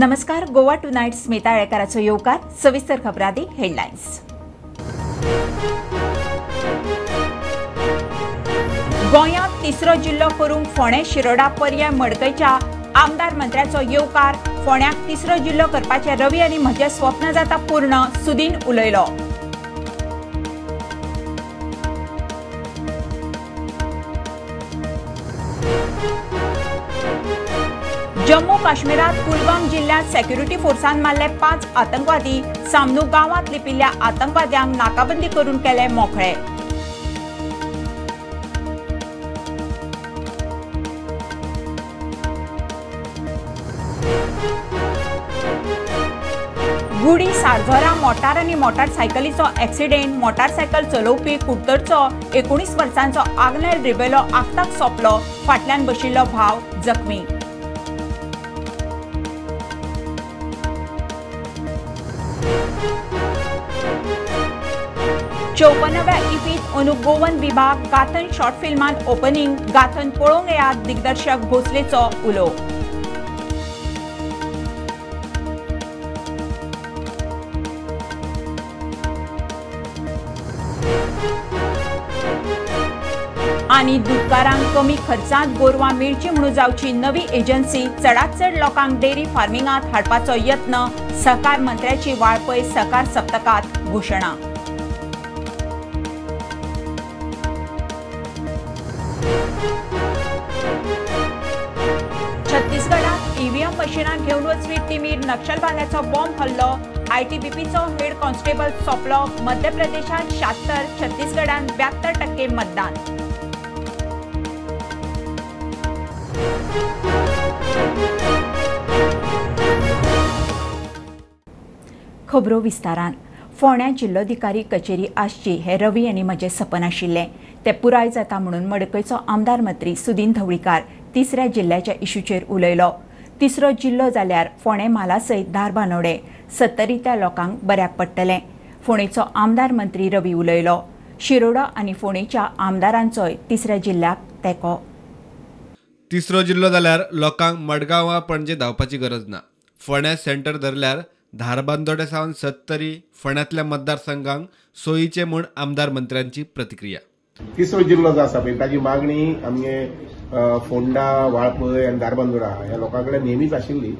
नमस्कार Goa tonight Smita येळकाराचो येवकार सविस्तर खबरादी हेडलायन्स गोंयांत तिसरो जिल्लो करूंक फोंडें शिरोडा पर्याय मडकयच्या आमदार मंत्र्याचो येवकार फोंड्याक तिसरो जिल्लो करपाचे रवी आनी म्हजें स्वप्न जाता पूर्ण सुदीन उलयलो. जम्मू काश्मीरात कुलगाम जिल्ह्यात सेक्युरिटी फोर्सान मारले पाच आतंकवादी. सामनू गावात लिपिल्ल्या आतंकवाद्यांक नाकाबंदी करून केले मोकळे. गुडी सारझोरा मोटार आनी मोटारसायकलीचो एक्सिडेंट मोटारसायकल चलोवपी कुडतरचो एकोणीस वर्सांचो आग्नेल रिबेलो आगताक सोंपलो. फाटल्यान बशिल्लो भाव जखमी. चौपन्नव्या इफीत अनुगोवन विभाग गाथन शॉर्ट फिल्मान ओपनिंग गाथन पळोवंक येयात दिग्दर्शक भोसलेचो उलो आनी दुधकारांक कमी खर्चांत गोरवां मेळची म्हणून जावची नवी एजन्सी चडांत चड लोकांक डेअरी फार्मिंगांत हाडपाचो यत्न सहकार मंत्र्याची वाळपय सहकार सप्तकात घोषणा. छत्तीसगडात ईव्हीएम मशिनां घेवन वचपी टिमीर नक्षलवाद्याचो बॉम्ब हल्लो. आयटीबीपीचो हेड कॉन्स्टेबल सोंपलो. मध्य प्रदेशात शात्तर छत्तीसगडात ब्यात्तर टक्के मतदान. खबरो विस्तारान. फोंड्या जिल्लोधिकारी कचेरी आसची हे रवी आनी म्हजें सपन आशिल्लें. तें पुराय जाता म्हणून मडकयचो आमदार मंत्री सुदीन ढवळीकार तिसऱ्या जिल्ल्याच्या इशूचेर उलयलो. तिसरो जिल्लो जाल्यार फोंडे म्हाला सयत धारबानोडे सत्तरीत्या लोकांक बऱ्याक पडटलें. फोंडेचो आमदार मंत्री रवी उलयलो. शिरोडा आनी फोंडेच्या आमदारांचोय तिसऱ्या जिल्ल्याक तेंको. तिसरो जिल्लो जाल्यार लोकांक मडगांव वा पणजे धांवपाची गरज ना. फोंड्या सेंटर धरल्यार धारबांदोडे सावन सत्तरी फोंड्यांतल्या मतदारसंघांक सोयीचे म्हूण आमदार मंत्र्यांची प्रतिक्रिया. तिसरो जिल्लो जो आसा पळय ताची मागणी आमगे फोंडा वाळपय आनी धारबांदोडा ह्या लोकां कडेन नेहमीच आशिल्ली.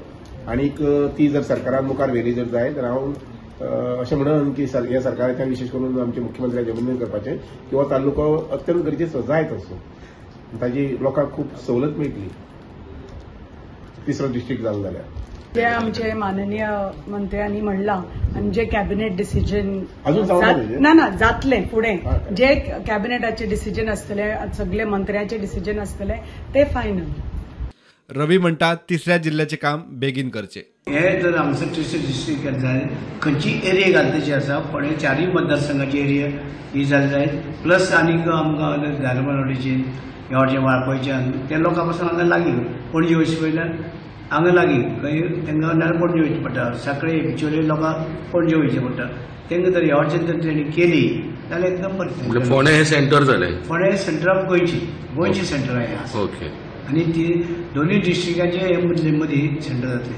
आनीक ती जर सरकारान मुखार व्हेली जर जाय तर हांव अशें म्हणन की हे ह्या सरकारांतल्यान विशेश करून आमचे मुख्यमंत्र्याचे अभिनंदन करपाचें की हो तालुको अत्यंत गरजेचो जाय तसो. ताजी लोकांक खूब सवलत मेळटली तिसरो डिस्ट्रिक्ट जालो जाल्यार जे आमचे माननीय मंत्र्यांनी म्हणलां आणि जे कॅबिनेट डिसिजन? ना ना जातले पुढे हा. जे कॅबिनेटाचे डिसिजन असतले सगळे मंत्र्याचे डिसिजन असतले ते फायनल रवी म्हणटा तिसऱ्या जिल्ल्याचें काम बेगीन करचें हे जर हांगसर तिसरी डिस्ट्रिक्ट जाय खंयची एरिया घालपाची आसा पण हे चारय मतदारसंघाची एरिया ही जाली जाय प्लस आनीक आमकां धारबानवाडीची ह्या वाळपयच्यान ते लोकां पासून हांगा लागीं पणजे वयचे पयल्यार हांगा लागीं खंय तांकां नाल्यार पणजे वयचें पडटा सकाळी एक्चुअली लोकांक पणजे वयचें पडटा तांकां जर ह्या जर तेणी केली जाल्यार एकदम म्हणजे बरें फोंडे हे सेंटर झाले फोंडे सेंटर ऑफ गोंयची. गोंयची सेंटर आहे. आसा ओके आनी ती दोनूय डिस्ट्रिक्टाचे हे मदले मदीं सेंटर जातलें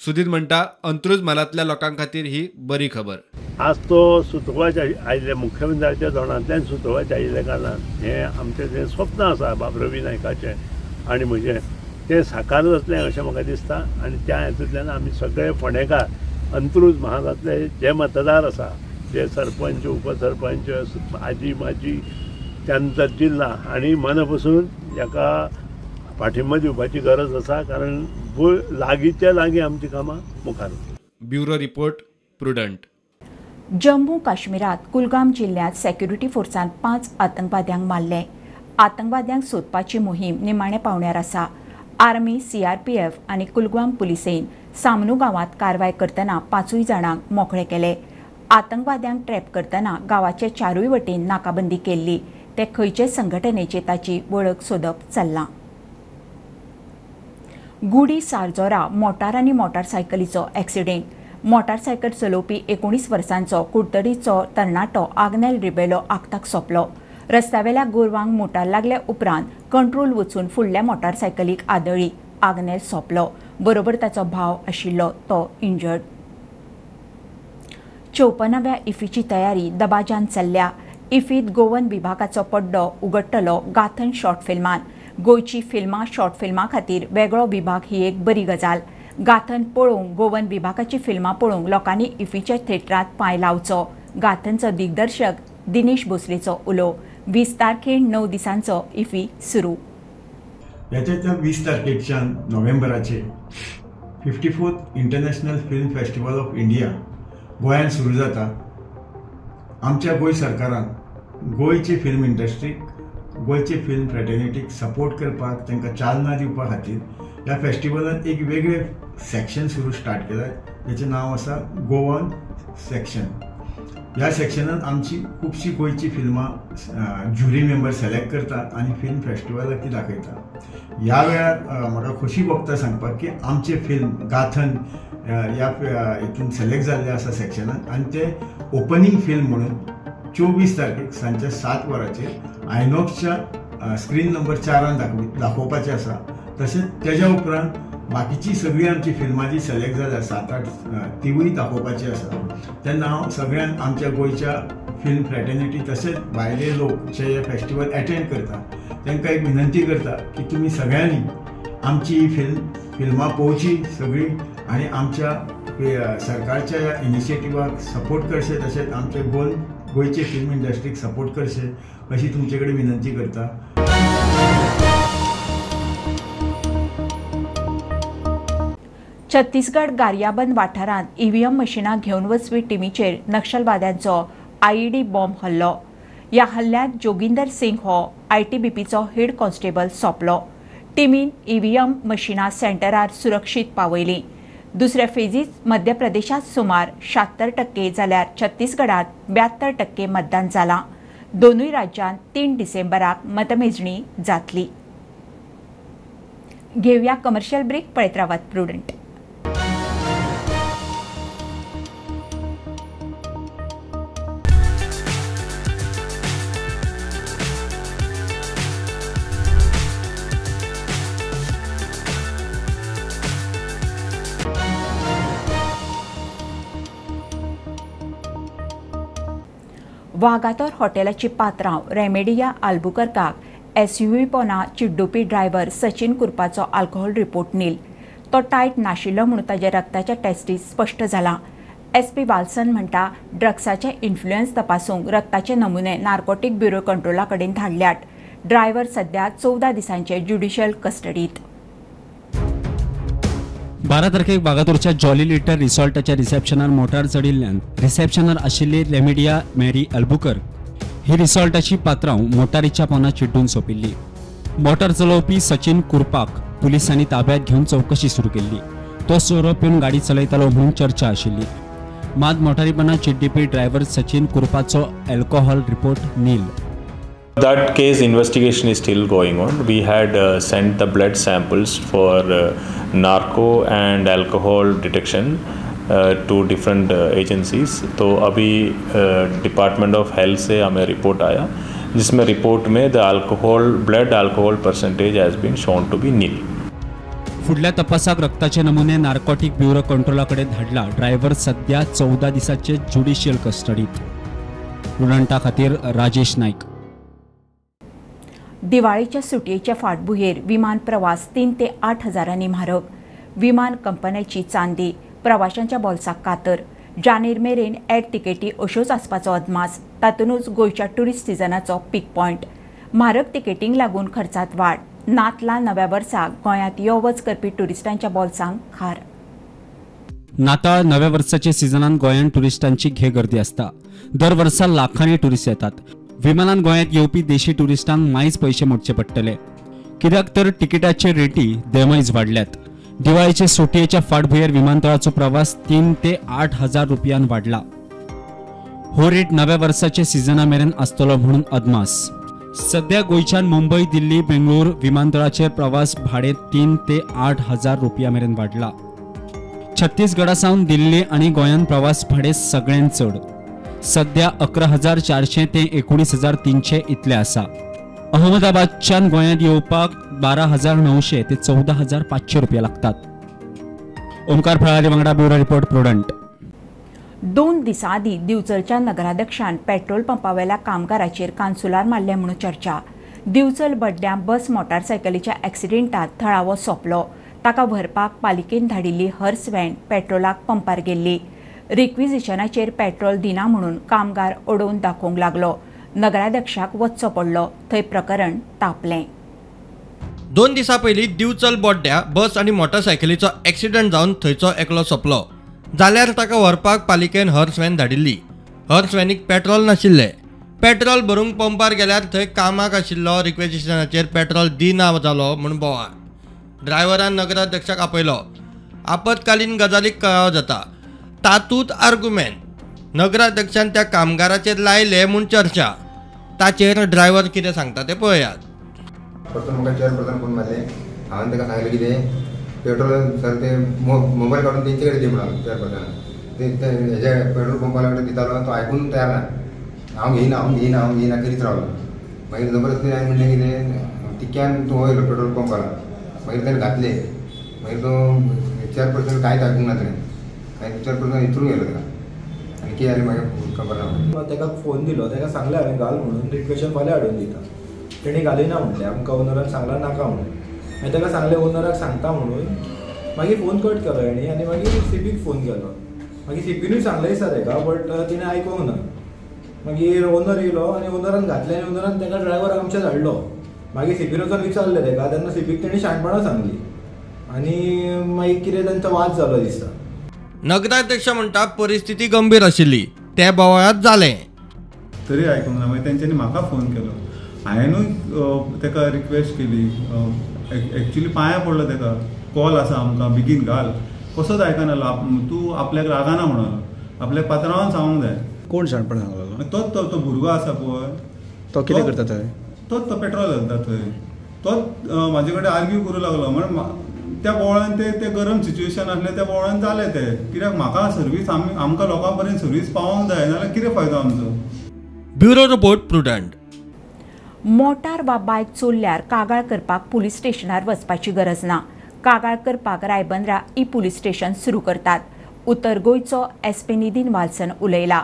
सुदीन म्हणटा अंत्रूज म्हालांतल्या लोकां खातीर ही बरी खबर. आज तो सुतोवाच आयिल्ले मुख्यमंत्र्याच्या धोरणांतल्यान सुतोवाच आयिल्ल्या कारणान हें आमचें जें स्वप्न आसा बाब रवी नायकाचें आनी म्हजें तें साकार जातलें अशें म्हाका दिसता आनी त्या हेतूंतल्यान आमी सगळे फोंडेकार अंत्रूज महालांतले जे मतदार आसा जे सरपंच उपसरपंच आजी माजी त्यानंतर जिल्ला आनी मन बसून हेका पाठिंबा दिवपाची गरज आसा कारण भूय लागींच्या लागीं आमची कामां मुखार. Bureau report Prudent. जम्मू काश्मीरात कुलगाम जिल्ह्यात सेक्युरिटी फोर्सान पांच आतंकवाद्यांक मारले. आतंकवाद्यांक सोदपाची मोहीम निमाण्या पावण्यार आसा. आर्मी सीआरपीएफ आनी कुलगाम पुलिसेन सामनू गांवांत कारवाय करतना पांचूय जाणांक मोकळे केले. आतंकवाद्यांक ट्रॅप करतना गांवाचे चारूय वटेन नाकाबंदी केल्ली. ते खंयचे संघटनेची ताची वळख सोदप चल्लां. गुडी सारजोरा मोटार आनी मोटारसायकलीचो एक्सिडेंट मोटारसायकल चलोवपी एकोणीस वर्सांचो कुडतडीचो तरणाटो आग्नेल रिबेलो आगताक सोंपलो. रस्त्यावेल्या गोरवांक मोटार लागल्या उपरांत कंट्रोल वचून फुडल्या मोटारसायकलीक आदळी आग्नेल सोंपलो. बरोबर ताचो भाव आशिल्लो तो इंजर्ड चौपनाव्या इफीची तयारी दबाज्यान चल्ल्या. इफीत गोवन विभागाचो पड्डो उगडटलो गाथन शॉर्ट फिल्मान गोंयची फिल्मां शॉर्ट फिल्मां खातीर वेगळो विभाग ही एक बरी गजाल. गाथन पळोवंक गोवन विभागाची फिल्मां पळोवंक लोकांनी इफीच्या थिएटरांत पांय लावचो. गाथनचो दिग्दर्शक दिनेश भोसलेचो उलो. वीस तारखेर णव दिसांचो इफी सुरू. याच्या वीस तारखेच्यान नोव्हेंबराचे fifty fourth international film festival of India गोंयांत सुरू जाता. आमच्या गोंय सरकारान गोंयची फिल्म इंडस्ट्रीक गोंयचे फिल्म फ्रेटर्निटीक सपोर्ट करपाक तांकां चालना दिवपा खातीर ह्या फेस्टिवलान एक वेगळें सेक्शन सुरू स्टार्ट केलां ताचें नांव आसा गोवन सेक्शन ह्या सेक्शनान आमची खुबशीं गोंयची फिल्मां ज्युरी मेंबर सिलेक्ट करतात आनी फिल्म फेस्टिवलाक ती दाखयता ह्या वेळार म्हाका खोशी भोगता सांगपाक की आमचे फिल्म गाथन ह्या हितून सिलेक्ट जाल्ले आसा सेक्शनान आनी ते ओपनिंग फिल्म म्हणून चोवीस तारखेक सांच्या सात वरांचेर आयनॉक्सच्या स्क्रीन नंबर चारान दाखव दाखोवपाचें आसा तशेंच तेज्या उपरांत बाकीची सगळीं आमची फिल्मां जी सिलेक्ट जाल्या सात आठ तिवूय दाखोवपाची आसा तेन्ना हांव सगळ्यांक आमच्या गोंयच्या फिल्म फ्रेटर्निटी तशेंच भायले लोक जे हे फेस्टिवल एटेंड करता तांकां एक विनंती करता की तुमी सगळ्यांनी आमची ही फिल्म फिल्मां पळोवची सगळीं आनी आमच्या सरकारच्या ह्या इनिशिएटिवाक सपोर्ट करचे तशेंच आमचे गोल गोंयचे फिल्म इंडस्ट्रीक सपोर्ट करचे अशी तुमचे कडेन विनंती करता. छत्तीसगड गारियाबंद वाठारांत ईव्हीएम मशिनां घेवन वचपी टिमीचेर नक्षलवाद्यांचो आयईडी बॉम्ब हल्लो. ह्या हल्ल्यांत जोगिंदर सिंग हो आयटीबीपीचो हेड कॉन्स्टेबल सोंपलो. टिमीन ईव्हीएम मशिनां सेंटरार सुरक्षीत पावयलीं. दुसऱ्या फेजीत मध्य प्रदेशांत सुमार शात्तर टक्के जाल्यार छत्तीसगडांत ब्यात्तर टक्के मतदान जालां दोनूय राज्यांत तीन डिसेंबराक मतमेजणी जातली. घेवया कमर्शियल ब्रेक पळयत रावात प्रुडंट वागातोर हॉटेलाची पात्रांव रेमेडिया आल्बुकर्काक एसयूव्ही पोना चिड्डुपी ड्रायव्हर सचिन कुरपाचो आल्कोहोल रिपोर्ट नील. तो टायट नाशिल्लो म्हूण ताच्या रक्ताच्या टेस्टीत स्पश्ट जाला एस पी वाल्सन म्हणटा ड्रग्साचे इन्फ्लुएन्स तपासूंक रक्ताचे नमुने नार्कोटीक ब्युरो कंट्रोला कडेन धाडल्यात. ड्रायव्हर सध्या चौदा दिसांचे ज्युडिशियल कस्टडीत बारा तारखेक वागातोरच्या जॉली लिटर रिसॉर्टाच्या रिसेप्शनार मोटार चडिल्ल्यान रिसेप्शनार आशिल्ली रेमिडिया मेरी अल्बुकर ही रिसॉर्टाची पात्रांव मोटारीच्या पोना चिड्डून सोपिल्ली. मोटार चलोवपी सचिन कुरपाक पुलिसांनी ताब्यात घेवन चौकशी सुरू केल्ली तो सोरो पिवन गाडी चलयतालो म्हणून चर्चा आशिल्ली. मात मोटारीपणा चिड्डीपी driver Sachin कुरपाचो alcohol report nil. That case investigation is still going on. We had uh, sent the blood samples for uh, narco and alcohol detection uh, to different uh, agencies. तो अभी डिपार्टमेंट ऑफ़ हेल्थ से हमें report आया जिसमें report में the alcohol blood alcohol percentage has been shown to be nil फुडल्या तपासाक रक्ताचे नमुने नार्कोटिक ब्युरो कंट्रोलाकडे धाडला ड्रायव्हर सध्या चौदा दिसाचे ज्युडिशियल कस्टडीत स्टुडंटा खातीर राजेश नाईक दिवाळीच्या सुटयेच्या फाटभुंयेर विमान प्रवास तीन ते आठ हजारांनी म्हारग. विमान कंपन्याची चांदी प्रवाशांच्या बॉल्साक कातर जानेर मेरेन एर तिकेटी अश्योच आसपाचो अदमास तातूंतच गोंयच्या टुरिस्ट सिजनाचो पीक पॉयंट म्हारग तिकेटींक लागून खर्चात वाड नातला नव्या वर्साक गोंयांत यो वच करपी टुरिस्टांच्या बॉल्सांक खार. नाताळ नव्या वर्साच्या सिजनान गोंयांत टुरिस्टांची घे गर्दी आसता. दर वर्सा लाखांनी टुरिस्ट येतात. विमानान गोंयांत येवपी देशी टुरिस्टांक मायज पयशे मोडचे पडटले. कित्याक तर तिकिटाचे रेटी देमयज वाडल्यात. दिवाळीचे सुटयेच्या फाटभुंयेर विमानतळाचो प्रवास तीन ते आठ हजार रुपयान वाडला. हो रेट नव्या वर्साचे सिजना मेरेन आसतलो म्हणून अदमास. सध्या गोंयच्यान मुंबय दिल्ली बेंगळूर विमानतळाचेर प्रवास भाडे तीन ते आठ हजार रुपया मेरेन वाडला. छत्तीसगडासावन दिल्ली आनी गोंयांत प्रवास भाडे सगळ्यांत चड. सध्या अकरा हजार चारशे ते एकोणीस हजार तीनशे इतले आसा अहमदाबादच्यान गोंयांत येवपाक बारा हजार णवशे ते चौदा हजार पाचशे रुपया लागतात. ओमकार फळारी वांगडा ब्युरो रिपोर्ट प्रुडंट. दोन दिसां आदीं दिवचलच्या नगराध्यक्षान पेट्रोल पंपावेल्या कामगाराचेर कांसुलार मारले म्हणून चर्चा. दिवचल बड्ड्या बस मोटारसायकलीच्या ॲक्सिडेंटात थळावो सोंपलो. ताका व्हरपाक पालिकेन धाडिल्ली हर्स व्हॅन पेट्रोलाक पंपार गेल्ली. रिक्विजिशनाचेर पेट्रोल दिना म्हणून कामगार अडोवन दाखोवंक लागलो. नगराध्यक्षाक वचचो पडलो. थंय प्रकरण तापलें. दोन दिसां पयलीं दिवचल बोड्ड्या बस आनी मोटारसायकलीचो ॲक्सिडंट जावन थंयचो एकलो सोंपलो. जाल्यार ताका व्हरपाक पालिकेन हर्स व्हॅन धाडिल्ली. हर्स व्हॅनीक पेट्रोल नाशिल्लें. पेट्रोल भरूंक पंपार गेल्यार थंय कामाक आशिल्लो रिक्वेजिशनाचेर पेट्रोल दिना जालो म्हूण बोवाळ ड्रायव्हरान नगराध्यक्षाक आपयलो. आपतकालीन गजालीक कळाव जाता. तातूंत आर्ग्युमेंट नगराध्यक्षान त्या कामगाराचेर लायले म्हूण चर्चा. ताचेर ड्रायव्हर कितें सांगता तें पळयात. परतून म्हाका चेअर पर्सन फोन मारले हांवें ताका सांगलें कितें? पेट्रोल सर ते मो मोबायल काडून तेंचे कडेन दी म्हणून चेअर पर्सन ते हेजे पेट्रोल पंपाला कडेन दितालो तो आयकून तयार ना. हांव घेयना हांव घेयना हांव घेयना करीत रावलो मागीर जबरदस्ती हांवें म्हणलें कितें? तिक्यान तूं वयलो पेट्रोल पंपाला. मागीर ताणें घातले. मागीर तो चेअर पर्सन कांयच आयकूंक ना ताणें मागीर चेअर पर्सन इतरून गेलो ताका आनी कितें जालें मागीर खबर ना ताका फोन दिलो. ताका सांगलें हांवें घाल म्हणून. रिक्वेशन फाल्यां हाडून दिता तेणी घालिना म्हणलें आमकां ओनराक सांगला नाका म्हणून. मागीर ताका सांगलें ओनराक सांगता म्हणून. मागीर फोन कट केलो हेणी आनी मागीर सिपीक फोन केलो. मागीर सिपीनूय सांगलें दिसता ताका बट तिणें आयकूंक ना मागीर ओनर येयलो आनी ओनरान घातलें आनी ओनरान ताका ड्रायव्हराक आमच्या धाडलो मागीर सिपीन वचून विचारलें ताका तेन्ना सिपीक तेणी शाणपणां सांगली. आनी मागीर कितें तांचो वाद जालो दिसता नगराध्यक्ष म्हणटा परिस्थिती गंभीर आशिल्ली त्या बोवाळात जालें तरी आयकूंक ना मागीर तेंच्यांनी म्हाका फोन केलो. हांवेनूय ताका रिक्वेस्ट केली. एक्चुली पांयां पडलो ताका. कॉल आसा आमकां बेगीन घाल. कसोच आयकनालो आप- तूं आपल्याक रागाना म्हणलो. आपल्याक पात्रांवान सांगूंक जाय. कोण शाणपण सांगलो तोच तो तो भुरगो आसा पळय. तो कितें करता थंय? तोच तो पेट्रोल घालता थंय. तोच म्हाजे कडेन आर्ग्यू करूं लागलो. म्हण म्हा- त्या बोवळ्यान ते ते गरम सिच्युएशन आसलें त्या बोवळ्यान जालें तें. कित्याक म्हाका सर्वीस आमी आमकां लोकां पर्यंत सर्वीस पावोंक जाय नाल्यार कितें फायदो आमचो? Bureau report Prudent. मोटार वा बायक चोरल्यार कागाळ करपाक पुलीस स्टेशनार वचपाची गरज ना. कागाळ करपाक रायबंद्रा ई पुलीस स्टेशन सुरू करतात. उत्तर गोंयचो एस पी नितीन वाल्सन उलयला.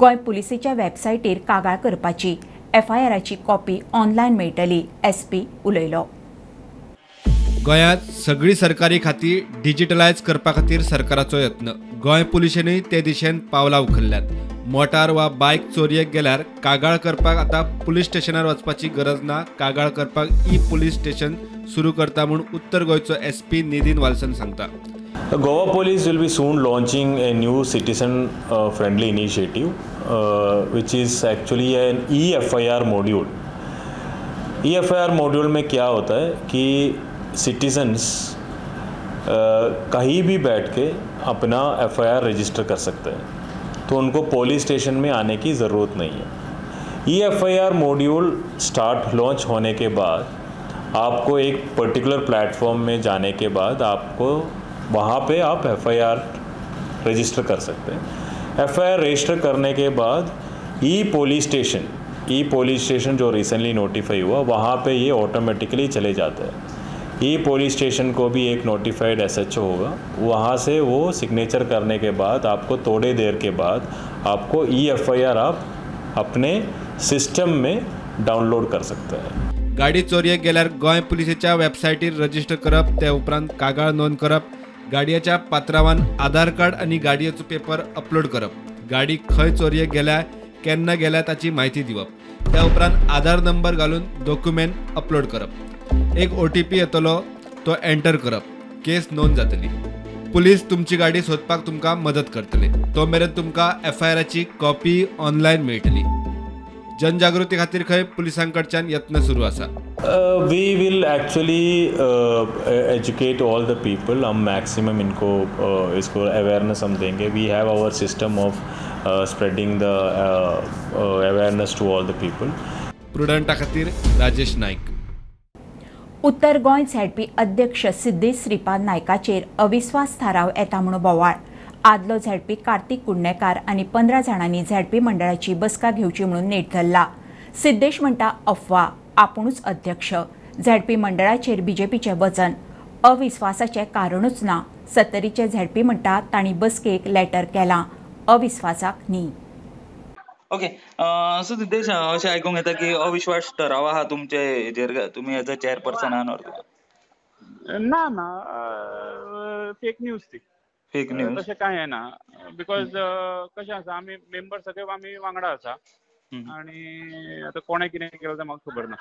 गोंय पुलिसेच्या वेबसायटीर कागाळ करपाची. एफआयआराची कॉपी ऑनलायन मेळटली एस पी उलयलो. गोंयांत सगळीं सरकारी खातीं डिजिटलायज करपा खातीर सरकाराचो यत्न. गोंय पुलिशेनूय ते दिशेन पावलां उखल्ल्यात. मोटार वा बायक चोरयेक गेल्यार कागाळ करपाक आतां पुलीस स्टेशनार वचपाची गरज ना. कागाळ करपाक ई पुलीस स्टेशन सुरू करता म्हूण उत्तर गोंयचो एस पी नितीन वाल्सन सांगता. Goa police will be soon launching a new citizen friendly a which is uh, an E F I R module E F I R module में क्या होता है कि सिटीजन्स कहीं भी बैठ के अपना एफआईआर रजिस्टर कर सकते हैं। तो उनको पुलिस स्टेशन में आने की ज़रूरत नहीं है। E F I R module start launch होने के बाद, आपको एक पर्टिकुलर प्लेटफॉर्म में जाने के बाद आपको वहाँ पे आप एफ़ आई आर रजिस्टर कर सकते हैं। एफ़ आई आर रजिस्टर करने के बाद E police station E police station जो रिसेंटली नोटिफाई हुआ, वहाँ पे ये ऑटोमेटिकली चले जाते हैं। ई पुलिस स्टेशन को भी एक नोटिफाइड एस एच होगा। वहाँ से वो सिग्नेचर करने के बाद आपको थोड़े देर के बाद आपको ई एफ आर आप अपने सिस्टम में डाउनलोड कर सकते हैं। गाडी चोरयेक गेल्यार गोंय पुलिसेच्या वेबसायटीर रजिस्टर करप ते उपरांत कागाळ नोंद करप गाडयेच्या पात्रांवान आधार कार्ड आनी गाडयेचो पेपर अपलोड करप. गाडी खंय चोरयेक गेल्या केन्ना गेल्या ताची म्हायती दिवप. त्या उपरांत आधार नंबर घालून डॉक्युमेंट अपलोड करप. एक ओ टी पी येतलो तो एंटर करप. केस नोंद जातली. पुलीस तुमची गाडी सोदपाक तुमकां मदत करतले. तो मेरेन तुमकां एफ आय आराची कॉपी ऑनलायन मेळटली. जनजागृती खातीर खंय पुलिसां कडच्यान यत्न सुरू आसा? Will actually uh, educate all the people. हम मैक्सिमम इनको uh, इसको अवेयरनेस हम देंगे. We have our system of spreading the awareness to all the people प्रुडंटा खातीर राजेश नायक उत्तर गोंय झेडपी अध्यक्ष सिद्धेश श्रीपाद नायकाचेर अविस्वास थाराव येता म्हूण बोवाळ. आदलो झेडपी कार्तिक कुडणेकार आनी पंदरा जाणांनी झेडपी मंडळाची बसका घेवची म्हणून नेट धरला. सिद्धेश म्हणटा अफवा आपुणूच अध्यक्ष. झेडपी मंडळाचेर बीजेपीचें वजन अविस्वासाचें कारणूच ना. सत्तरीचे झेडपी म्हणटा तांणी बसकेक लॅटर केलां. अविस्वासाक न्ही. ओके सो सिद्धेश अशें आयकूंक येता की अविश्वास ठराव आहा तुमचे हेजेर तुमी एज अ चेअरपर्सन आहा नॉर्थ ना ना फेक न्यूज ती. फेक न्यूज तशें कांय येना बिकॉज कशें आसा आमी मेंबर सगळे आमी वांगडा आसा आनी आतां कोणें कितें केलें तें म्हाका खबर ना.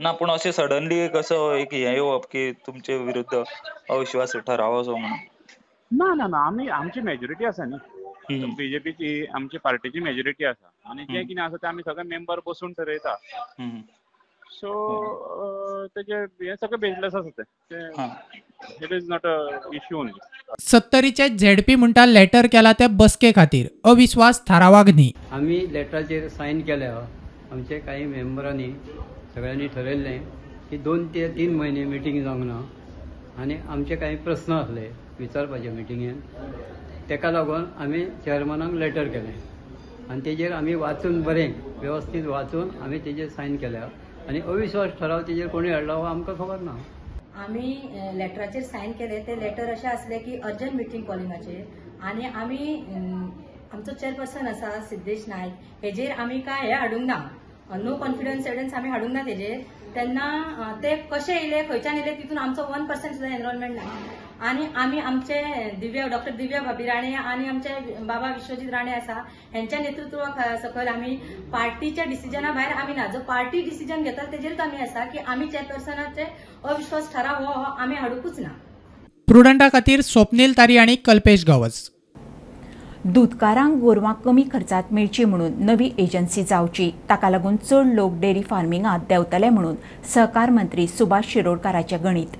ना पूण अशें सडनली एक असो एक हें येवप की तुमचे विरुद्ध अविश्वास ठराव असो म्हणून. ना ना ना आमी आमची मेजॉरिटी आसा न्ही बीजेपीची आमची पार्टीची मेजॉरिटी आसा आनी जें कितें आसा तें आमी सगळे मेंबर बसून ठरयता. सो तेजे हें सगळें बेजलेस आसा तें. It is not a issue only सत्तरीचे ZP म्हणटा लेटर केला त्या बसके खातीर. अविश्वास थारावाक न्ही आमी लेटराचेर सायन केल्या आमचे काही मेंबरांनी सगळ्यांनी ठरयल्लें की दोन ते तीन म्हयने मिटींग जावंक ना आनी आमचे काही प्रस्न आसले विचारपाचे मिटिंगेन तेका लागून आमी चेअरमनाक लेटर केलें. आनी तेजेर आमी वाचून बरें वेवस्थीत वाचून आमी तेजेर सायन केल्या. आनी अविश्वास ठराव तेजेर कोणी हाडला हो आमकां खबर ना. आमी अ, लेटराचेर सायन केले. ते लेटर अशें आसलें की अर्जंट मिटींग कॉलिंगाचेर आनी आमी अम, आमचो चेअरपर्सन आसा सिद्धेश नायक हेजेर आमी काय हे हाडूंक ना. नो कॉन्फिडन्स एविडन्स आमी हाडूंक ना तेजेर. तेन्ना ते कशें येयले खंयच्यान येयले तितून आमचो वन पर्सेंट सुद्दां एनरोलमेंट ना आनी आमी आमचे दिव्या डॉक्टर दिव्या भाभी राणे आनी आमचे बाबा विश्वजीत राणे आसा हेंच्या नेतृत्वा सकयल आमी पार्टीच्या डिसिजना भायर आमी ना जो पार्टी डिसिजन घेता तेजेरूच आमी आसा की आमी चेअरपर्सनाचे अविश्वास ठराव हो हो आमी हाडूंकूच ना. प्रुडंटा खातीर स्वप्नील तारी आनी कल्पेश गावस. दूदकारांक गोरवां कमी खर्चात मेळची म्हणून नवी एजन्सी जावची. ताका लागून चड लोक डेअरी फार्मिंगात देंवतले म्हणून सहकार मंत्री सुभाष शिरोडकाराचें गणीत.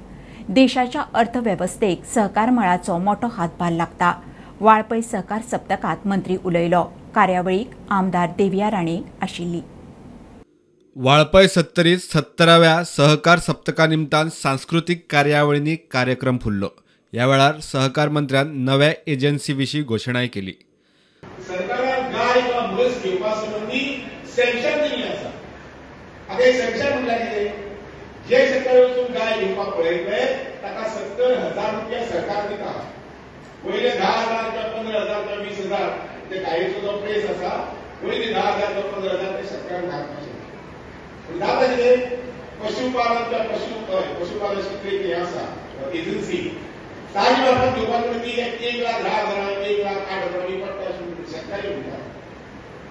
देशाच्या अर्थवेवस्थेक सहकार मळाचो मोठो हातभार लागता. वाळपय सहकार सप्तकात मंत्री उलयलो. कार्यावळीक आमदार देविया राणे आशिल्ली. वाळपय सत्तरीत सत्तराव्या सहकार सप्तका निमतान सांस्कृतीक कार्यावळींनी कार्यक्रम फुल्लो. ह्या वेळार सहकार मंत्र्यान नव्या एजन्सी विशीं घोशणाय केली. सरकारान गाय किंवा म्हस घेवपा सँक्शन दिल्लें आसा. आतां हे सँक्शन म्हटल्यार कितें? जे शेतकार वचून गाय घेवपाक पळयतले ताका सत्तर हजार रुपया सरकार दिता पयले धा हजार किंवा पंदरा हजार किंवा वीस हजार ते गायेचो जो प्रेस आसा पयले धा हजार किंवा पंदरा हजार ते सरकारान घालपाचे जाता कितें पशुपालन किंवा पशु पशुपालन शेतकरी हे हें आसा एजन्सी ताजी म्हाका घेवपाक म्हणून ती एक लाख धा हजार एक लाख आठ हजार बी पडटा अशें म्हणून शेतकारी म्हणटा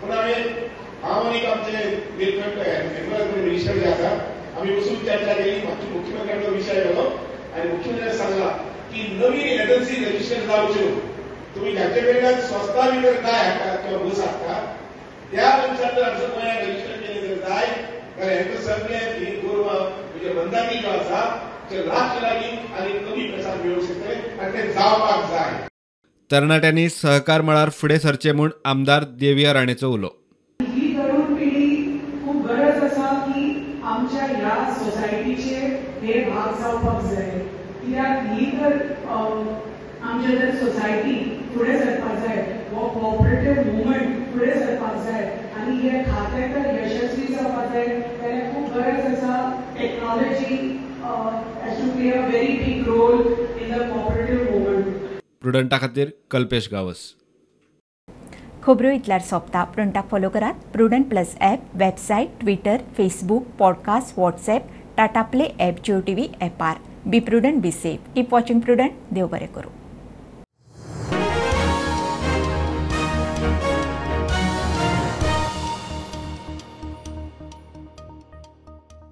पूण हांवें हांव आनीक आमचे निर्मळ मिनिस्टर जे आसा आम्ही बसून चर्चा केली मागची मुख्यमंत्र्यांचो विषय येलो आणि मुख्यमंत्र्यांनी सांगला की नवीन एजन्सी रजिस्टर जावच्यो तुम्ही ज्याच्या कडल्यान स्वस्ता भितर काय हाडटात किंवा बस हाडटात त्या मनशान जर आमच्या गोंयांत रजिस्टर केले जर जाय जाल्यार हेंका सगळे ही गोरवां म्हणजे बंधाकी जो आसा ते रातचे लागीं आनी कमी पयशान मेळूंक शकतले आनी ते जावपाक जाय. तरणाट्यांनी सहकार मळार फुडें सरचे म्हूण आमदार देविया राणेचो उलो ही तरुण पिढी खूप गरज आसा की आमच्या ह्या सोसायटीचे हे भाग जावपाक जाय कित्याक ही तर अं, आमच्या जर सोसायटी फुडें सरपाक जाय हो कॉपरेटीव मुवमेंट फुडें सरपाक जाय आनी हे खातें तर यशस्वी जावपाक जाय जाल्यार खूब गरज आसा technology has to play a very big role in the cooperative movement प्रुडंटा खातीर कल्पेश गावस. खबरो इतल्यार सोंपता. प्रुडंटाक फॉलो करात. Prudent plus app website Twitter Facebook podcast WhatsApp Tata Play app Jio T V ॲपार be Prudent be safe keep watching Prudent देव बरें करूं.